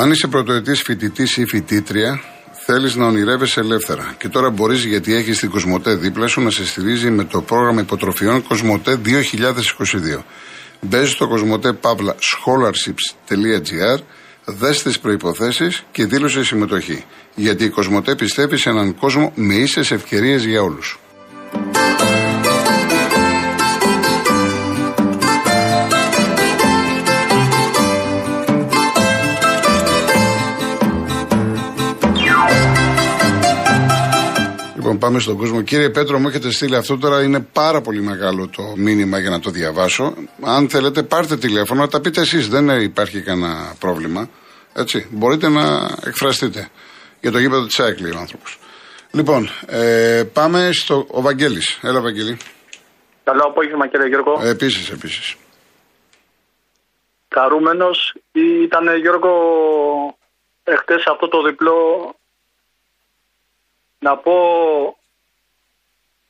Αν είσαι πρωτοετής φοιτητής ή φοιτήτρια, θέλεις να ονειρεύεσαι ελεύθερα. Και τώρα μπορείς, γιατί έχεις την Κοσμοτέ δίπλα σου, να σε στηρίζει με το πρόγραμμα υποτροφιών Κοσμοτέ 2022. Μπες στο κοσμοτέ παύλα scholarships.gr, δες τις προποθέσει και δήλωσε συμμετοχή. Γιατί η Κοσμοτέ πιστεύει σε έναν κόσμο με ίσες ευκαιρίες για όλους. Λοιπόν, πάμε στον κόσμο. Κύριε Πέτρο, μου έχετε στείλει αυτό τώρα. Είναι πάρα πολύ μεγάλο το μήνυμα για να το διαβάσω. Αν θέλετε, πάρτε τηλέφωνο, να τα πείτε εσείς. Δεν υπάρχει κανένα πρόβλημα. Έτσι. Μπορείτε να εκφραστείτε. Για το γήπεδο της ΑΕΚ, λέει ο άνθρωπος. Λοιπόν, ε, πάμε στο. Ο Βαγγέλης. Έλα, Βαγγέλη. Καλό απόγευμα, κύριε Γιώργο. Επίσης, επίσης. Χαρούμενος ήταν, Γιώργο, εχθές αυτό το διπλό να πω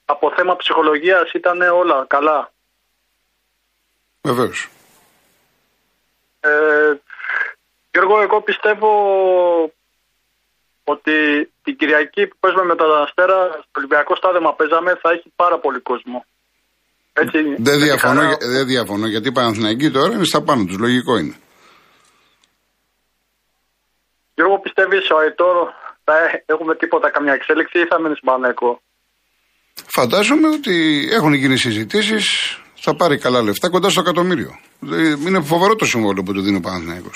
από θέμα ψυχολογίας ήταν όλα καλά. Βεβαίως. Ε, Γιώργο, εγώ πιστεύω ότι την Κυριακή που παίζουμε με τον Αστέρα, στο Ολυμπιακό Στάδεμα παίζαμε, θα έχει πάρα πολύ κόσμο. Έτσι, δεν, διαφωνώ, δεν διαφωνώ, γιατί οι Παναθηναϊκοί τώρα είναι στα πάνω τους, λογικό είναι. Γιώργο, πιστεύεις ο Αιτόρο θα έχουμε τίποτα, καμιά εξέλιξη ή θα μείνεις στον Φαντάζομαι ότι έχουν γίνει συζητήσεις, θα πάρει καλά λεφτά κοντά στο εκατομμύριο. Είναι φοβερό το συμβόλαιο που του δίνει ο Παναθυναϊκό.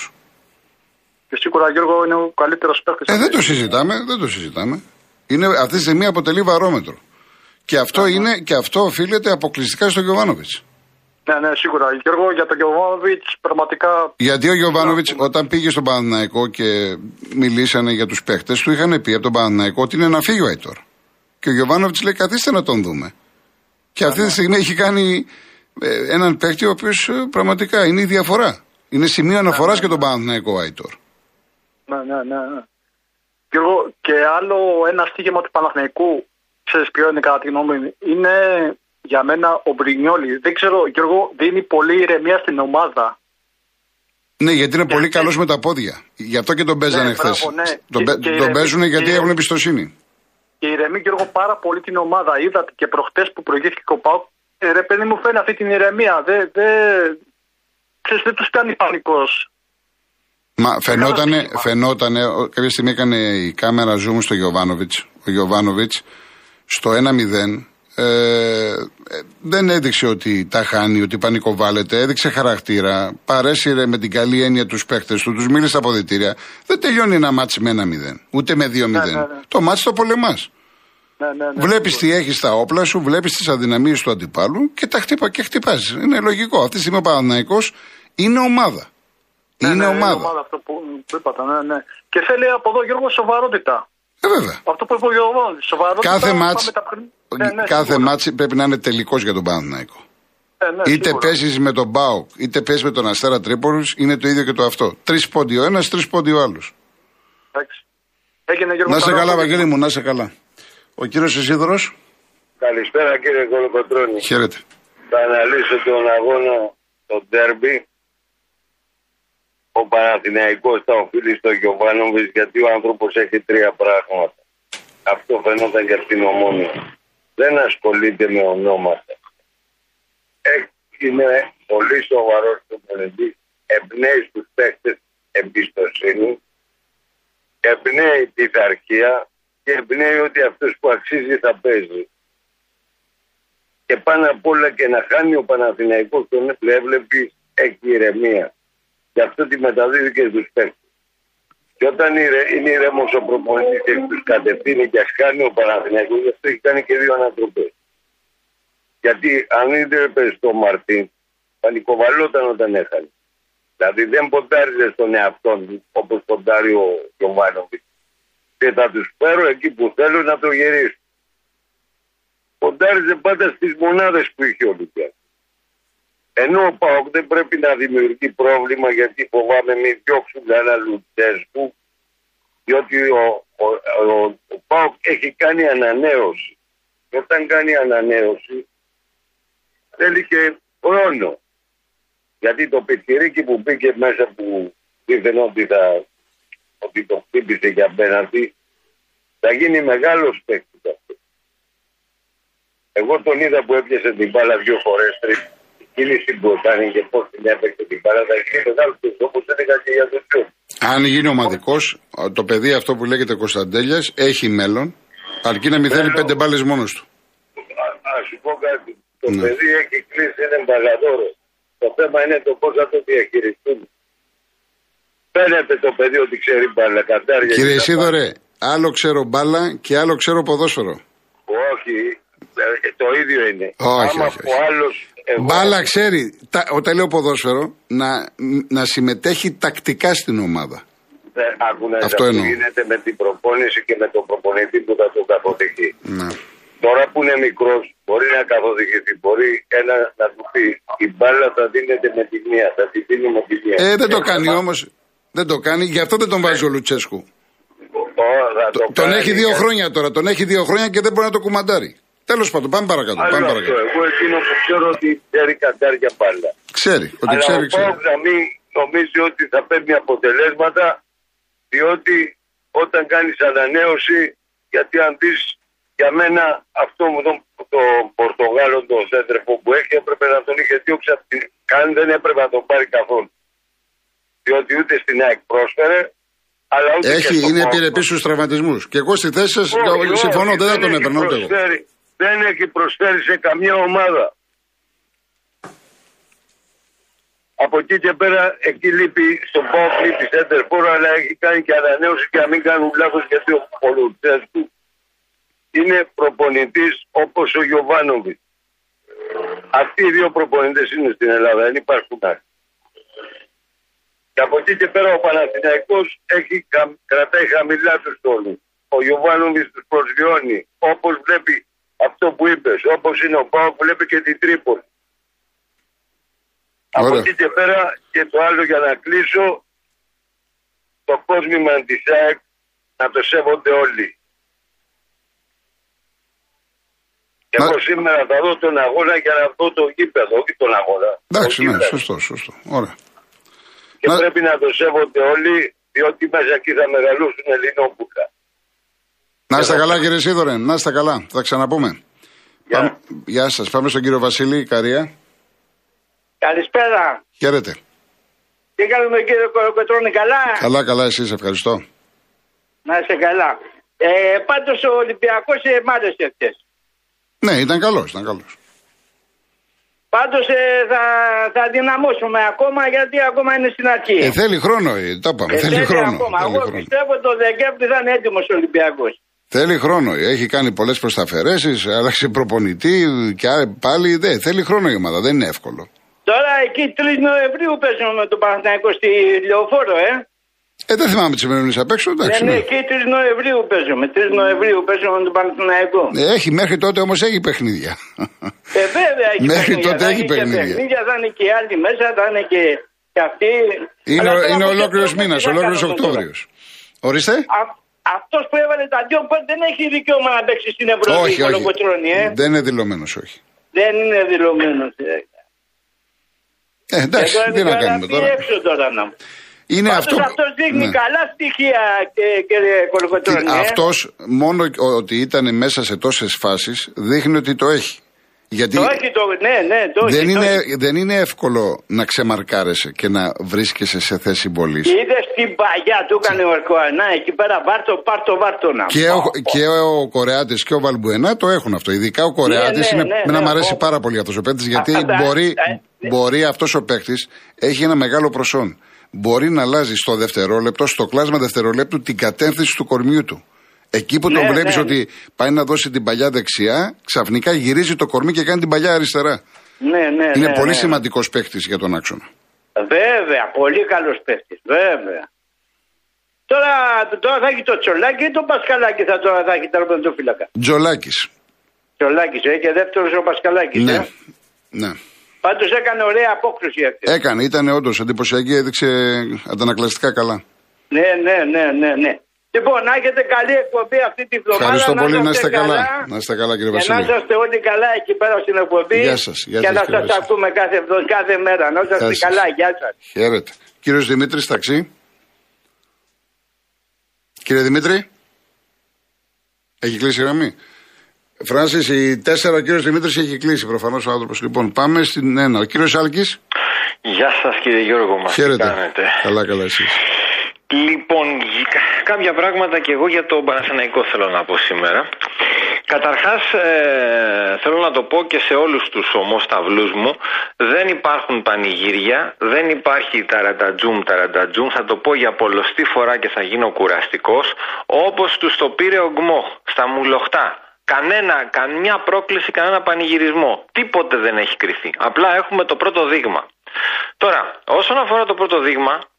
Και σίγουρα Γιώργο είναι ο καλύτερος παίκτης. Ε, δεν το συζητάμε, δεν το συζητάμε. Είναι, αυτή τη στιγμή αποτελεί βαρόμετρο. Και αυτό, είναι, και αυτό οφείλεται αποκλειστικά στο Γιωβάνοβιτς. Ναι, ναι, σίγουρα. Γιώργο, για τον Γιωβάνοβιτς πραγματικά. Γιατί ο Γιωβάνοβιτς, όταν πήγε στον Παναναϊκό και μιλήσανε για τους παίχτες, του είχαν πει από τον Παναναϊκό ότι είναι να φύγει ο Άιτορ. Και ο Γιωβάνοβιτς λέει: Καθίστε να τον δούμε. Και αυτή τη στιγμή έχει κάνει ε, έναν παίχτη ο οποίος ε, πραγματικά είναι η διαφορά. Είναι σημείο αναφοράς για τον Παναναϊκό Άιτορ. Ναι, ναι, ναι. ναι. Και, άλλο ένα στίγμα του Παναθηναϊκού, ξέρεις ποιο είναι κατά τη γνώμη μου, είναι για μένα ο Μπρινιόλη. Δεν ξέρω, Γιώργο, δίνει πολύ ηρεμία στην ομάδα. Ναι, γιατί είναι πολύ καλός με τα πόδια. Γι' αυτό και τον παίζανε ναι, χθες. Ναι. Τον, και, τον παίζουν γιατί έχουν εμπιστοσύνη. Και ηρεμεί Γιώργο πάρα πολύ την ομάδα. Είδατε και προχτές που προηγήθηκε ο Πάου. Ε, ρε παιδί μου φαίνει αυτή την ηρεμία. Δεν δε, δεν τους κάνει πανικός. Μα φαινότανε, φαινότανε, κάποια στιγμή έκανε η κάμερα zoom στο Γιωβάνοβιτς. Ο Γιωβάνοβιτς στο 1-0 ε, δεν έδειξε ότι τα χάνει, ότι πανικοβάλλεται. Έδειξε χαρακτήρα. Παρέσυρε με την καλή έννοια τους παίχτες του, τους μίλησε από διτήρια. Δεν τελειώνει ένα ματς με ένα μηδέν, ούτε με δύο μηδέν. Ναι, ναι, ναι. Το ματς το πολεμάς. Ναι, ναι, ναι, βλέπεις τι έχεις στα όπλα σου, βλέπεις τις αδυναμίες του αντιπάλου και τα χτύπα και χτυπάς. Είναι λογικό. Αυτή τη στιγμή ο Παναχαϊκό είναι ομάδα. Ναι, είναι ομάδα. Είναι ομάδα αυτό που, που είπατε, ναι, ναι. Και θέλει από εδώ Γιώργο σοβαρότητα. Ε, βέβαια. Αυτό που είπε ο Γιώργος, σοβαρότητα. Κάθε ματς, ναι, ναι, κάθε μάτς πρέπει να είναι τελικός για τον Παναθηναϊκό. Ε, ναι, είτε παίζεις με τον Μπάουκ, είτε παίζεις με τον Αστέρα Τρίπολης, είναι το ίδιο και το αυτό. Τρεις πόντι ο ένας, τρεις πόντι ο άλλος. Να σε καλά, Βαγγέλη μου, να σε καλά. Ο κύριος Ισίδωρος. Καλησπέρα κύριε Κολοκοτρόνη. Χαίρετε. Θα αναλύσω τον αγώνα, το ντέρμπι. Ο Παναθηναϊκός θα οφείλει στο Γιωβάνοβιτς γιατί ο άνθρωπος έχει τρία πράγματα. Αυτό φαινόταν και από την ομόνια δεν ασχολείται με ονόματα. Είναι πολύ σοβαρός στο πολιτής, εμπνέει στους παίκτες εμπιστοσύνη, εμπνέει πειθαρχία και εμπνέει ότι αυτός που αξίζει θα παίζει. Και πάνω απ' όλα και να χάνει ο Παναθηναϊκός τον έβλεπε έχει ηρεμίας. Γι' αυτό τη μεταδίδει και στους παίκτες. Και όταν είναι ήρεμος ο προπονητής και τους κατευθύνει και ασκάνει ο Παναθηναϊκός, γι' αυτό έχει κάνει και δύο ανατροπές. Γιατί αν είδε στο Μαρτίν, πανικοβαλόταν όταν έχανε. Δηλαδή δεν ποντάριζε στον εαυτό του όπως ποντάρει ο Γιωβάνοβιτς. Και θα τους φέρω εκεί που θέλω να το γυρίσω. Ποντάριζε πάντα στις μονάδες που είχε ο Λουκιάς. Ενώ ο Πάοκ δεν πρέπει να δημιουργεί πρόβλημα γιατί φοβάμαι μην διώξουν ένα Λουτσέσκου διότι ο, ο, ο, ο Πάοκ έχει κάνει ανανέωση. Και όταν κάνει ανανέωση θέλει και χρόνο. Γιατί το πιτσιρίκι που μπήκε μέσα που ήρθε ότι θα ότι το χτύπησε και απέναντι, θα γίνει μεγάλος παίκτης αυτό. Εγώ τον είδα που έπιασε την μπάλα δύο φορές η κίνηση που έκανε και πώς την έπαιξε την μπάλα, θα γίνει μεγάλο παίκτη όπω έλεγα και για τον Τζο. Αν γίνει ομαδικό, το παιδί αυτό που λέγεται Κωνσταντέλιας έχει μέλλον, αρκεί να μην θέλει πέντε μπάλες μόνος του. Α σου πω κάτι. Το ναι. παιδί έχει κλείσει, είναι μπαλαδόρο. Το θέμα είναι το πώς θα το διαχειριστούν. Φαίνεται το παιδί ότι ξέρει μπάλα, κατάρια. Κύριε Σίδωρε, άλλο ξέρω μπάλα και άλλο ξέρω ποδόσφαιρο. Όχι, ε, το ίδιο είναι. Όχι, Άμα όχι, όχι. Άλλος, εγώ... Μπάλα ξέρει, τα, όταν λέω ποδόσφαιρο, να, να συμμετέχει τακτικά στην ομάδα. Ε, Αυτό εννοώ. γίνεται με την προπόνηση και με τον προπονητή που θα το καθοδηγεί. Ναι. Τώρα που είναι μικρός, μπορεί να καθοδηγηθεί. Μπορεί ένα να του πει η μπάλα θα δίνεται με τη μία, θα τη δίνει με τη μία. Ε, δεν το κάνει όμως. Δεν το κάνει, γι' αυτό δεν τον βάζει ο Λουτσέσκου. το τον έχει δύο χρόνια τώρα. Τον έχει δύο χρόνια και δεν μπορεί να το κουμαντάρει. Τέλος πάντων, πάμε παρακάτω. πάμε παρακάτω. Εγώ εκείνο που ξέρω ότι ξέρει καντάρια μπάλα. Ξέρει, ότι Αλλά ξέρει. ξέρει. να μην νομίζει ότι θα παίρνει αποτελέσματα, διότι όταν κάνεις ανανέωση, γιατί αν δει για μένα αυτό μου τον το Πορτογάλο, το Σέντρεφο που έχει, έπρεπε να τον είχε διώξει από την. Καν δεν έπρεπε να τον πάρει καθόλου. Διότι ούτε στην ΑΕΚ πρόσφερε, αλλά ούτε έχει, και είναι επιρρεπή στους τραυματισμούς. Και εγώ στη θέση σας συμφωνώ, δεν θα τον έπαιρνα ούτε εγώ. Δεν έχει προσφέρει σε καμία ομάδα. Από εκεί και πέρα, εκεί λείπει στον Πάοκ λείπει Σέντερ αλλά έχει κάνει και ανανέωση και να μην κάνουν λάθος γιατί ο του είναι προπονητής όπως ο Γιωβάνοβιτς. Αυτοί οι δύο προπονητές είναι στην Ελλάδα, δεν υπάρχουν άλλοι. Και από εκεί και πέρα ο Παναθηναϊκός έχει, κρατάει χαμηλά τους τόνους. Ο Γιωβάνοβιτς τους προσγειώνει. Όπως βλέπει αυτό που είπες, όπως είναι ο Πάο βλέπεις και την Τρίπολη. Από εκεί και πέρα και το άλλο για να κλείσω, το κόσμημα της ΑΕΚ να το σέβονται όλοι. Και εγώ σήμερα θα δω τον αγώνα για να δω το γήπεδο, όχι τον αγώνα. Εντάξει, ναι, σωστό, σωστό. Ωραία. Και να... πρέπει να το σέβονται όλοι, διότι μέσα εκεί θα μεγαλώσουν Ελληνόπουλα. Να είστε καλά κύριε Σίδωρε, να είστε καλά. Θα ξαναπούμε. Γεια, Πάμε... Γεια σας. Πάμε στον κύριο Βασίλη, Καρία. Καλησπέρα. Χαίρετε. Τι κάνουμε κύριε Κολοκοτρώνη, καλά; Καλά, καλά εσείς, ευχαριστώ. Να είστε καλά. Ε, πάντως ο Ολυμπιακός ε, μ' άρεσε χτες. Ναι, ήταν καλός, ήταν καλός. Πάντως ε, θα, θα δυναμώσουμε ακόμα γιατί ακόμα είναι στην αρχή. Ε, θέλει χρόνο, ε, το είπαμε. Ε, θέλει, θέλει, χρόνο. Ακόμα. Θέλει Εγώ χρόνο. πιστεύω ότι το Δεκέμβρη θα είναι έτοιμος ο Ολυμπιακός. Θέλει χρόνο. Έχει κάνει πολλές προσταφαιρέσει, άλλαξε προπονητή και πάλι δεν. Θέλει χρόνο η ομάδα, δεν είναι εύκολο. Τώρα εκεί 3 Νοεμβρίου παίζουμε με τον Παναθηναϊκό στη Λεωφόρο, ε. Ε, δεν θυμάμαι τις ημερομηνίες απ' έξω, εντάξει. Ναι, ναι, και 3 Νοεμβρίου παίζουμε. 3 Νοεμβρίου παίζουμε με τον Παναθηναϊκό. Ε, έχει, μέχρι τότε όμως έχει παιχνίδια. Ε, βέβαια έχει μέχρι παιχνίδια. τότε έχει παιχνίδια. παιχνίδια. Θα είναι και άλλοι μέσα, θα είναι και, και αυτοί. Είναι, είναι ολόκληρος μήνας, ολόκληρος Οκτώβριος. Ορίστε; Αυτός που έβαλε τα δυο δεν έχει δικαίωμα να παίξει στην Ευρώπη. Όχι, όχι. Ε. Δεν είναι δηλωμένος, όχι. Δεν είναι δηλωμένος. Ε, εντάξει, τι να κάνουμε τώρα. Έξω τώρα να είναι αυτό. Αυτός δείχνει ναι. καλά στοιχεία, κύριε Κολοκοτρόνη. Ε; Αυτός μόνο ότι ήταν μέσα σε τόσες φάσεις δείχνει ότι το έχει. Γιατί το έχει, το, ναι, ναι, το δεν, έχει, είναι, το δεν είναι εύκολο να ξεμαρκάρεσαι και να βρίσκεσαι σε θέση πολύ. Είδες την παγιά του έκανε ο Αρκοανά εκεί πέρα, βάρτο, πάρτο, βάρτο να Και ο, και ο Κορεάτη και ο Βαλμπουενά το έχουν αυτό. Ειδικά ο Κορεάτη ναι, ναι, είναι. Ναι, ναι, να μου αρέσει πάρα πολύ αυτός ο παίκτης γιατί μπορεί, ε, μπορεί αυτός ο παίκτης έχει ένα μεγάλο προσόν μπορεί να αλλάζει στο δευτερόλεπτο, στο κλάσμα δευτερολέπτου, την κατεύθυνση του κορμιού του. Εκεί που ναι, τον βλέπεις ναι. ότι πάει να δώσει την παλιά δεξιά, ξαφνικά γυρίζει το κορμί και κάνει την παλιά αριστερά. Ναι, ναι, Είναι ναι, πολύ ναι. σημαντικός παίχτη για τον άξονα. Βέβαια, πολύ καλός παίχτη. Βέβαια. Τώρα, τώρα θα έχει το τσολάκι ή το πασκαλάκι θα, τώρα θα έχει το φύλακα. Τζολάκι. Τζολάκι, ε, και δεύτερος ο Πασκαλάκι. Ναι. Ε. ναι. Πάντως έκανε ωραία απόκριση αυτή. Έκανε, ήταν όντως εντυπωσιακή, έδειξε αντανακλαστικά καλά. Ναι, ναι, ναι, ναι, ναι. Λοιπόν, να έχετε καλή εκπομπή αυτή τη βδομάδα. Ευχαριστώ πολύ, να είστε καλά. Να είστε καλά, κύριε Βασίλη. Και να είστε όλοι καλά εκεί πέρα στην εκπομπή. Γεια σας. Και να σας ακούμε κάθε, κάθε μέρα. Να είστε καλά. Γεια σας. Χαίρετε. Κύριος Δημήτρης, ταξί. Κύριε Δημήτρη. Έχει κλείσει η γραμμή. Φράνση, η 4 ο κύριος Δημήτρης έχει κλείσει προφανώς ο άνθρωπος. Λοιπόν, πάμε στην 1. Ο κύριος Άλκης. Γεια σας κύριε Γιώργο, μας Χαίρετε. Καλά, καλά, εσείς. Λοιπόν, κάποια πράγματα και εγώ για το Παναθηναϊκό θέλω να πω σήμερα. Καταρχάς ε, θέλω να το πω και σε όλους τους ομόσταυλούς μου δεν υπάρχουν πανηγύρια, δεν υπάρχει ταραντατζούμ ταραντατζούμ θα το πω για πολλωστή φορά και θα γίνω κουραστικός όπως τους το πήρε ο Γκμό στα μουλοχτά. Κανένα, καμιά πρόκληση, κανένα πανηγυρισμό. Τίποτε δεν έχει κρυθεί. Απλά έχουμε το πρώτο δείγμα. Τώρα, όσον αφορά το πρώτο δείγμα, ε,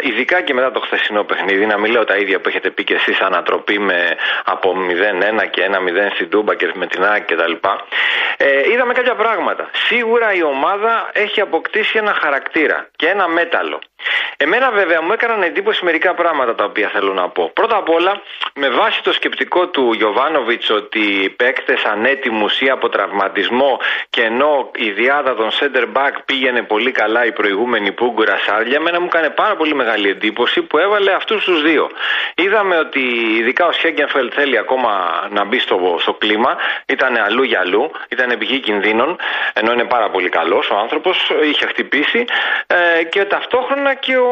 ειδικά και μετά το χθεσινό παιχνίδι, να μην λέω τα ίδια που έχετε πει και εσείς, ανατροπή με από 0-1 και 1-0 στην Τούμπα και με την ΑΕΚ κτλ. Ε, είδαμε κάποια πράγματα. Σίγουρα η ομάδα έχει αποκτήσει ένα χαρακτήρα και ένα μέταλλο. Εμένα βέβαια μου έκαναν εντύπωση μερικά πράγματα τα οποία θέλω να πω. Πρώτα απ' όλα, με βάση το σκεπτικό του Γιωβάνοβιτς ότι οι παίκτες ανέτοιμους ή από τραυματισμό και ενώ η διάδα των center back πήγαινε πολύ καλά η προηγούμενη Πούγκουρα Σάρλια, εμένα μου έκανε πάρα πολύ μεγάλη εντύπωση που έβαλε αυτούς τους δύο. Είδαμε ότι ειδικά ο Σέγγενφελτ θέλει ακόμα να μπει στο, στο κλίμα, ήταν αλλού για αλλού, ήταν επί κινδύνων, ενώ είναι πάρα πολύ καλός ο άνθρωπος, είχε χτυπήσει ε, και ταυτόχρονα και ο,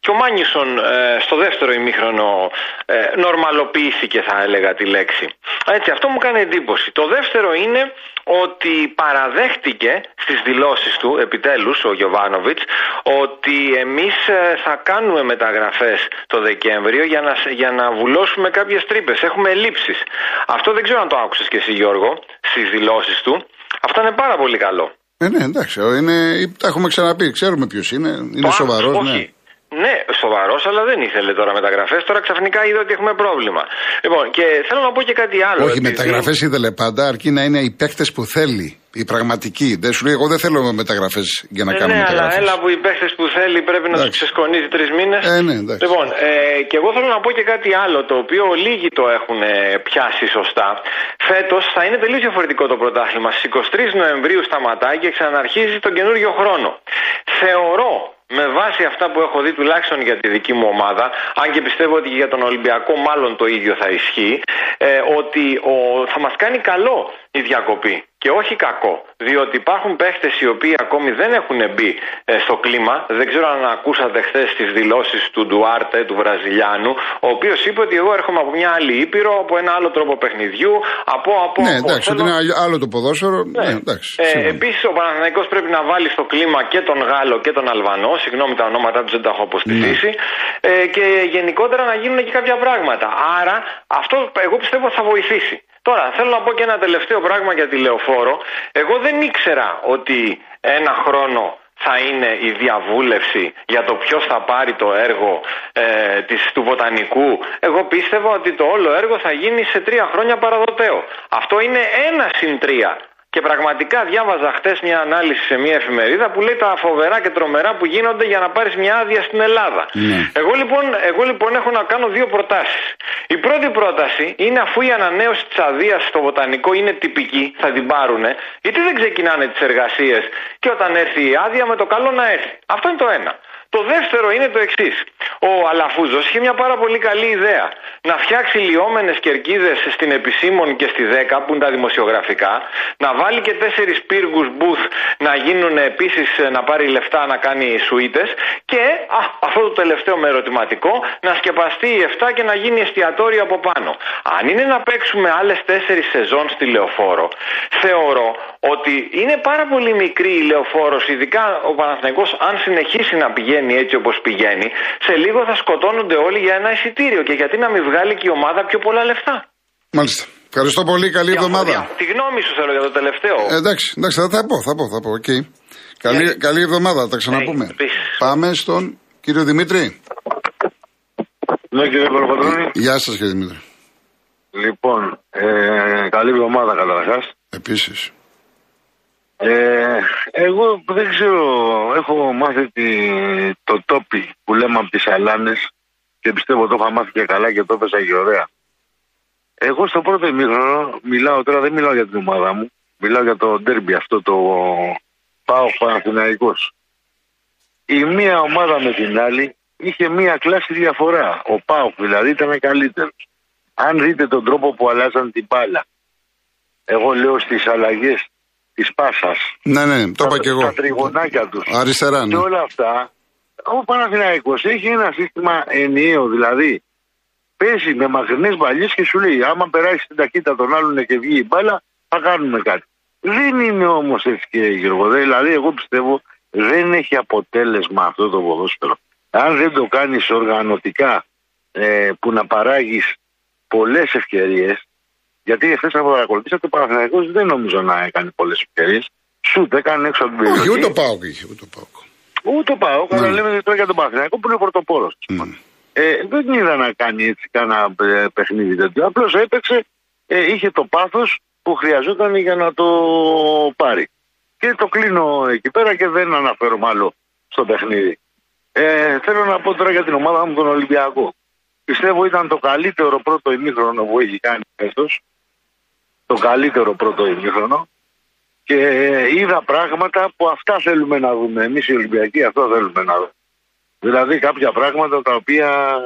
και ο Μάνισον ε, στο δεύτερο ημίχρονο ε, νορμαλοποιήθηκε θα έλεγα τη λέξη. Έτσι αυτό μου κάνει εντύπωση. Το δεύτερο είναι ότι παραδέχτηκε στις δηλώσεις του επιτέλους ο Γιωβάνοβιτς ότι εμείς ε, θα κάνουμε μεταγραφές το Δεκέμβριο για να, για να βουλώσουμε κάποιες τρύπες. Έχουμε ελλείψεις. Αυτό δεν ξέρω αν το άκουσες και εσύ Γιώργο στις δηλώσεις του. Αυτό είναι πάρα πολύ καλό. Ε, ναι, εντάξει. Είναι, τα έχουμε ξαναπεί. Ξέρουμε ποιος είναι. Είναι σοβαρός. Ναι. Ναι, σοβαρός, αλλά δεν ήθελε τώρα μεταγραφές. Τώρα ξαφνικά είδε ότι έχουμε πρόβλημα. Λοιπόν, και θέλω να πω και κάτι άλλο. Όχι, μεταγραφές ήθελε πάντα, αρκεί να είναι οι παίκτε που θέλει. Οι πραγματικοί. Δεν σου λέει, εγώ δεν θέλω μεταγραφές για να ε, κάνω ναι, μεταγραφές. Ναι, αλλά έλα που οι παίκτε που θέλει πρέπει να τους ξεσκονίζει τρεις μήνες. Ε, ναι, εντάξει. Λοιπόν, ε, και εγώ θέλω να πω και κάτι άλλο, το οποίο λίγοι το έχουν πιάσει σωστά. Φέτος θα είναι τελείως διαφορετικό το πρωτάθλημα. Στις 23 Νοεμβρίου σταματάει και ξαναρχίζει τον καινούριο χρόνο. Θεωρώ με βάση αυτά που έχω δει τουλάχιστον για τη δική μου ομάδα, αν και πιστεύω ότι για τον Ολυμπιακό μάλλον το ίδιο θα ισχύει, ε, ότι ο, θα μας κάνει καλό η διακοπή και όχι κακό. Διότι υπάρχουν παίχτες οι οποίοι ακόμη δεν έχουν μπει ε, στο κλίμα. Δεν ξέρω αν ακούσατε χθες τις δηλώσεις του Ντουάρτε, του Βραζιλιάνου, ο οποίος είπε ότι εγώ έρχομαι από μια άλλη ήπειρο, από ένα άλλο τρόπο παιχνιδιού, από. από ναι, εντάξει, ότι είναι άλλο το ποδόσφαιρο. Ναι. Ναι, ε, Επίσης, ο Παναθηναϊκός πρέπει να βάλει στο κλίμα και τον Γάλλο και τον Αλβανό. Συγγνώμη, τα ονόματά τους δεν τα έχω αποστηθήσει. Ναι. Ε, και γενικότερα να γίνουν και κάποια πράγματα. Άρα, αυτό εγώ πιστεύω θα βοηθήσει. Τώρα, θέλω να πω και ένα τελευταίο πράγμα για τη λεωφόρο. Εγώ δεν ήξερα ότι ένα χρόνο θα είναι η διαβούλευση για το ποιος θα πάρει το έργο ε, της, του βοτανικού. Εγώ πίστευα ότι το όλο έργο θα γίνει σε τρία χρόνια παραδοτέο. Αυτό είναι ένα συν τρία. Και πραγματικά διάβαζα χτες μια ανάλυση σε μια εφημερίδα που λέει τα φοβερά και τρομερά που γίνονται για να πάρεις μια άδεια στην Ελλάδα. Ναι. Εγώ, λοιπόν, εγώ λοιπόν έχω να κάνω δύο προτάσεις. Η πρώτη πρόταση είναι αφού η ανανέωση της αδείας στο βοτανικό είναι τυπική, θα την πάρουνε, γιατί δεν ξεκινάνε τις εργασίες και όταν έρθει η άδεια με το καλό να έρθει. Αυτό είναι το ένα. Το δεύτερο είναι το εξής. Ο Αλαφούζος είχε μια πάρα πολύ καλή ιδέα. Να φτιάξει λιώμενε κερκίδες στην επισήμων και στη 10 που είναι τα δημοσιογραφικά. Να βάλει και τέσσερις πύργους booth να γίνουν επίσης να πάρει λεφτά να κάνει σουίτες. Και α, αυτό το τελευταίο με ερωτηματικό να σκεπαστεί η 7 και να γίνει εστιατόριο από πάνω. Αν είναι να παίξουμε άλλες τέσσερις σεζόν στη λεωφόρο, θεωρώ ότι είναι πάρα πολύ μικρή η λεωφόρος, ειδικά ο Παναθηναϊκός αν συνεχίσει να πηγαίνει πηγαίνει έτσι όπως πηγαίνει, σε λίγο θα σκοτώνονται όλοι για ένα εισιτήριο. Και γιατί να μην βγάλει και η ομάδα πιο πολλά λεφτά. Μάλιστα. Ευχαριστώ πολύ. Καλή εβδομάδα. Τη γνώμη σου θέλω για το τελευταίο. Ε, εντάξει, εντάξει, θα, θα πω, θα πω, θα πω. Okay. Καλή, yeah. καλή εβδομάδα, τα ξαναπούμε. Yeah, Πάμε στον κύριο Δημήτρη. Ναι, κύριε Κοροπατρώνη. Γεια σας, κύριε Δημήτρη. Λοιπόν, ε, καλή εβδομάδα καταρχάς. Επίσης. Ε, εγώ δεν ξέρω, έχω μάθει το τόπι που λέμε από τις αλάνες και πιστεύω το είχα μάθει και καλά και το έπαιζα και ωραία. Εγώ στο πρώτο ημίχρονο μιλάω τώρα, δεν μιλάω για την ομάδα μου, μιλάω για το ντέρμπι αυτό το πάω Παναθηναϊκός. Η μία ομάδα με την άλλη είχε μία κλάση διαφορά. Ο Πάοκ δηλαδή ήταν καλύτερος. Αν δείτε τον τρόπο που αλλάζαν την μπάλα, εγώ λέω στις αλλαγές της πάσας. Ναι, ναι, το είπα και εγώ. Τα τριγωνάκια τους. Αριστερά, Και ναι. όλα αυτά, ο Παναθηναϊκός έχει ένα σύστημα ενιαίο. Δηλαδή, παίζει με μακρινέ μπαλιέ και σου λέει: Άμα περάσει την ταχύτητα των άλλων και βγει η μπάλα, θα κάνουμε κάτι. Δεν είναι όμως έτσι, κύριε Γιώργο. Δηλαδή, εγώ πιστεύω δεν έχει αποτέλεσμα αυτό το ποδόσφαιρο. Αν δεν το κάνεις οργανωτικά, ε, που να παράγεις πολλές ευκαιρίες, γιατί εχθές να παρακολουθήσατε, ο Παναθηναϊκός δεν νομίζω να έκανε πολλές ευκαιρίες. Σουτ έκανε έξω από την περιοχή. Όχι, ούτε ο Πάοκ είχε, ούτε ο Πάοκ. Ούτε πάω, αλλά λέμε τώρα για τον Παναθηναϊκό που είναι πρωτοπόρος. Ναι. Ε, δεν είδα να κάνει έτσι κανένα ε, παιχνίδι τέτοιο. Απλώς έπαιξε, ε, είχε το πάθος που χρειαζόταν για να το πάρει. Και το κλείνω εκεί πέρα και δεν αναφέρω άλλο στο παιχνίδι. Ε, θέλω να πω τώρα για την ομάδα μου τον Ολυμπιακό. Πιστεύω ήταν το καλύτερο πρώτο ημίχρονο που έχει κάνει φέτος. Το καλύτερο πρώτο ημίχρονο. Και ε, είδα πράγματα που αυτά θέλουμε να δούμε. Εμείς οι Ολυμπιακοί αυτό θέλουμε να δούμε. Δηλαδή κάποια πράγματα τα οποία.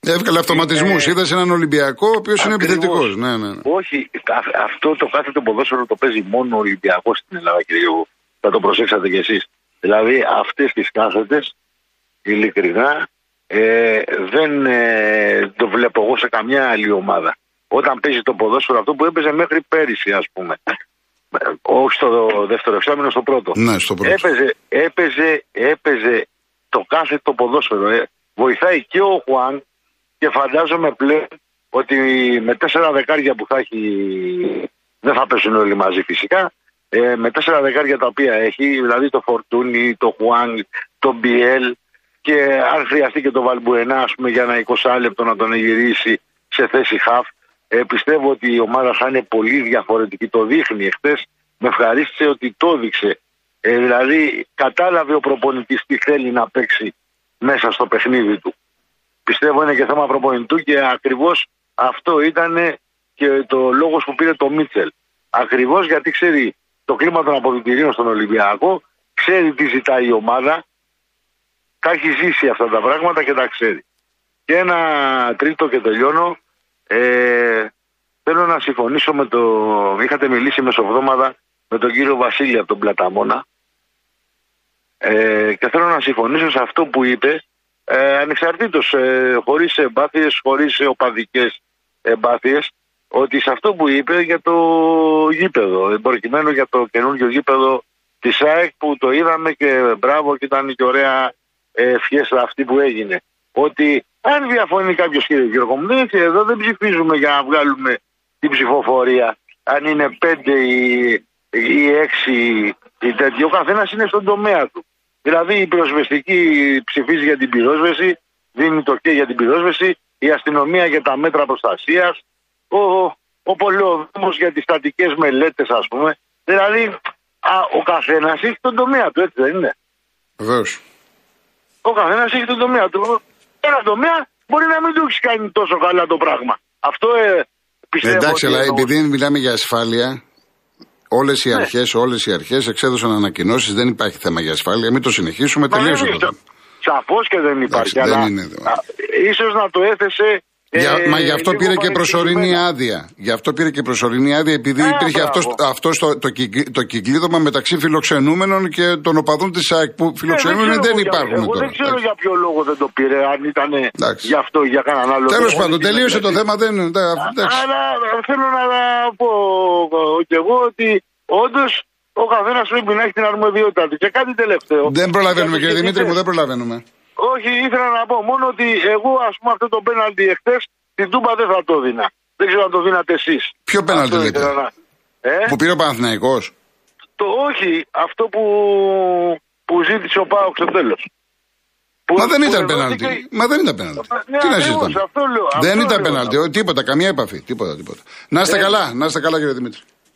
Έβγαλε αυτοματισμούς. Ε, Είδες έναν Ολυμπιακό ο οποίος είναι ακριβώς. επιθετικός. Ναι, ναι, ναι. Όχι, α- αυτό το κάθε το ποδόσφαιρο το παίζει μόνο ο Ολυμπιακός στην Ελλάδα, κύριε Γιώργο. Θα το προσέξατε κι εσείς. Δηλαδή αυτές τις κάθετες, ειλικρινά, ε, δεν ε, το βλέπω εγώ σε καμιά άλλη ομάδα. Όταν παίζει το ποδόσφαιρο αυτό που έπαιζε μέχρι πέρυσι, ας πούμε. Ε, Όχι στο δεύτερο εξάμεινο, στο πρώτο. Ναι, στο πρώτο. Έπαιζε, έπαιζε, έπαιζε το κάθε το ποδόσφαιρο. Ε. Βοηθάει και ο Χουάν και φαντάζομαι πλέον ότι με τέσσερα δεκάρια που θα έχει, δεν θα πέσουν όλοι μαζί φυσικά, ε, με τέσσερα δεκάρια τα οποία έχει, δηλαδή το Φορτούνι, το Χουάν, το Μπιέλ και αν χρειαστεί και το Βαλμπουενά ας πούμε, για ένα 20 λεπτό να τον γυρίσει σε θέση χαφ, ε, πιστεύω ότι η ομάδα θα είναι πολύ διαφορετική. Το δείχνει εχθές, με ευχαρίστησε ότι το έδειξε. Ε, δηλαδή κατάλαβε ο προπονητής τι θέλει να παίξει μέσα στο παιχνίδι του. Πιστεύω είναι και θέμα προπονητού και ακριβώς αυτό ήταν και το λόγος που πήρε το Μίτσελ. Ακριβώς γιατί ξέρει το κλίμα των αποδητηρίων στον Ολυμπιακό, ξέρει τι ζητάει η ομάδα, τα έχει ζήσει αυτά τα πράγματα και τα ξέρει. Και ένα τρίτο και τελειώνω. Ε, θέλω να συμφωνήσω με το. Είχατε μιλήσει μεσοβδόμαδα με τον κύριο Βασίλη από τον Πλαταμόνα. Ε, και θέλω να συμφωνήσω σε αυτό που είπε, ε, ανεξαρτήτως, ε, χωρίς εμπάθειες, χωρίς οπαδικές εμπάθειες, ότι σε αυτό που είπε για το γήπεδο, ε, προκειμένου για το καινούργιο γήπεδο της ΑΕΚ που το είδαμε και μπράβο και ήταν και ωραία ε, φιέστα αυτή που έγινε. Ότι αν διαφωνεί κάποιος κύριε Γιώργο μου, δεν έτσι, εδώ δεν ψηφίζουμε για να βγάλουμε την ψηφοφορία. Αν είναι πέντε ή, ή έξι ή τέτοιο, ο καθένας είναι στον τομέα του. Δηλαδή η πυροσβεστική ψηφίζει για την πυρόσβεση, δίνει το και για την πυρόσβεση, η αστυνομία για τα μέτρα προστασίας, ο, ο πολεοδόμος για τις στατικές μελέτες, ας πούμε. Δηλαδή α, ο καθένας έχει τον τομέα του, έτσι δεν είναι; Βεβαίως. Ο καθένας έχει τον τομέα του. Ένας τομέας μπορεί να μην του έχεις κάνει τόσο καλά το πράγμα. Αυτό ε, πιστεύω. Εντάξει, ότι αλλά εννοώ. επειδή μιλάμε για ασφάλεια, όλες οι αρχές όλες οι αρχές εξέδωσαν ανακοινώσεις. Δεν υπάρχει θέμα για ασφάλεια. Μην το συνεχίσουμε. Μα Τελείωσε δεν το είναι. θέμα. Σαφώς και δεν υπάρχει. Εντάξει, δεν αλλά είναι. α, ίσως να το έθεσε. Για, ε, μα γι' αυτό λίγο πήρε και προσωρινή παρεξηγημένα. άδεια. Γι' αυτό πήρε και προσωρινή άδεια, επειδή Α, υπήρχε μπράβο. αυτό, αυτός το, το, κυκλ- το κυκλίδωμα μεταξύ φιλοξενούμενων και των οπαδών της ΑΕΚ. Που φιλοξενούμενοι Ε, δεν, ξέρω για- υπάρχουν Εγώ τώρα. δεν ξέρω για ποιο λόγο δεν το πήρε, αν ήταν Εντάξει. γι' αυτό ή για κανέναν άλλο. Τέλος λόγο. πάντων, τελείωσε το θέμα. Δεν, εντάξει. Αλλά θέλω να πω κι εγώ ότι όντως ο καθένας πρέπει να έχει την αρμοδιότητά του. Και κάτι τελευταίο. Δεν προλαβαίνουμε, κύριε Γιατί Δημήτρη μου, ήθελε- δεν προλαβαίνουμε. Όχι, ήθελα να πω μόνο ότι εγώ, ας πούμε, αυτό το πέναλτι εχθές την Τούμπα δεν θα το δίνα. Δεν ξέρω αν το δίνατε εσείς. Ποιο πέναλτι λέτε; Ε, Που πήρε ο Παναθηναϊκός; το όχι, αυτό που, που ζήτησε ο Πάοξ στο τέλος. Μα δεν ήταν πέναλτι. Μα δεν ήταν πέναλτι. Ναι, Τι να ακριβώς, συζητάμε; αυτό λέω, Δεν αυτό ήταν λέω. πέναλτι. Ο- Τίποτα, καμία επαφή. Τίποτα, τίποτα. Να είστε καλά, να είστε καλά, κύριε Δημήτρη.